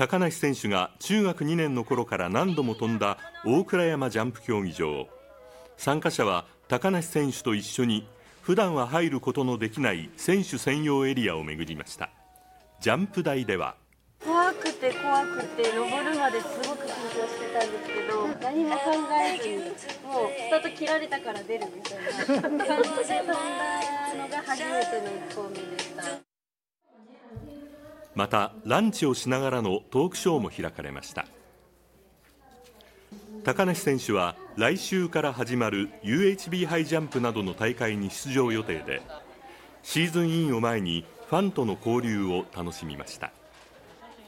高梨選手が中学2年の頃から何度も飛んだ大倉山ジャンプ競技場参加者は高梨選手と一緒に普段は入ることのできない選手専用エリアを巡りました。ジャンプ台では。怖くて怖くて登るまですごく緊張してたんですけど何も考えずにもうスタート切られたから出るみたいな。感じで飛んだのが初めての1本目でしたまたランチをしながらのトークショーも開かれました。高梨選手は来週から始まる UHB ハイジャンプなどの大会に出場予定でシーズンインを前にファンとの交流を楽しみました。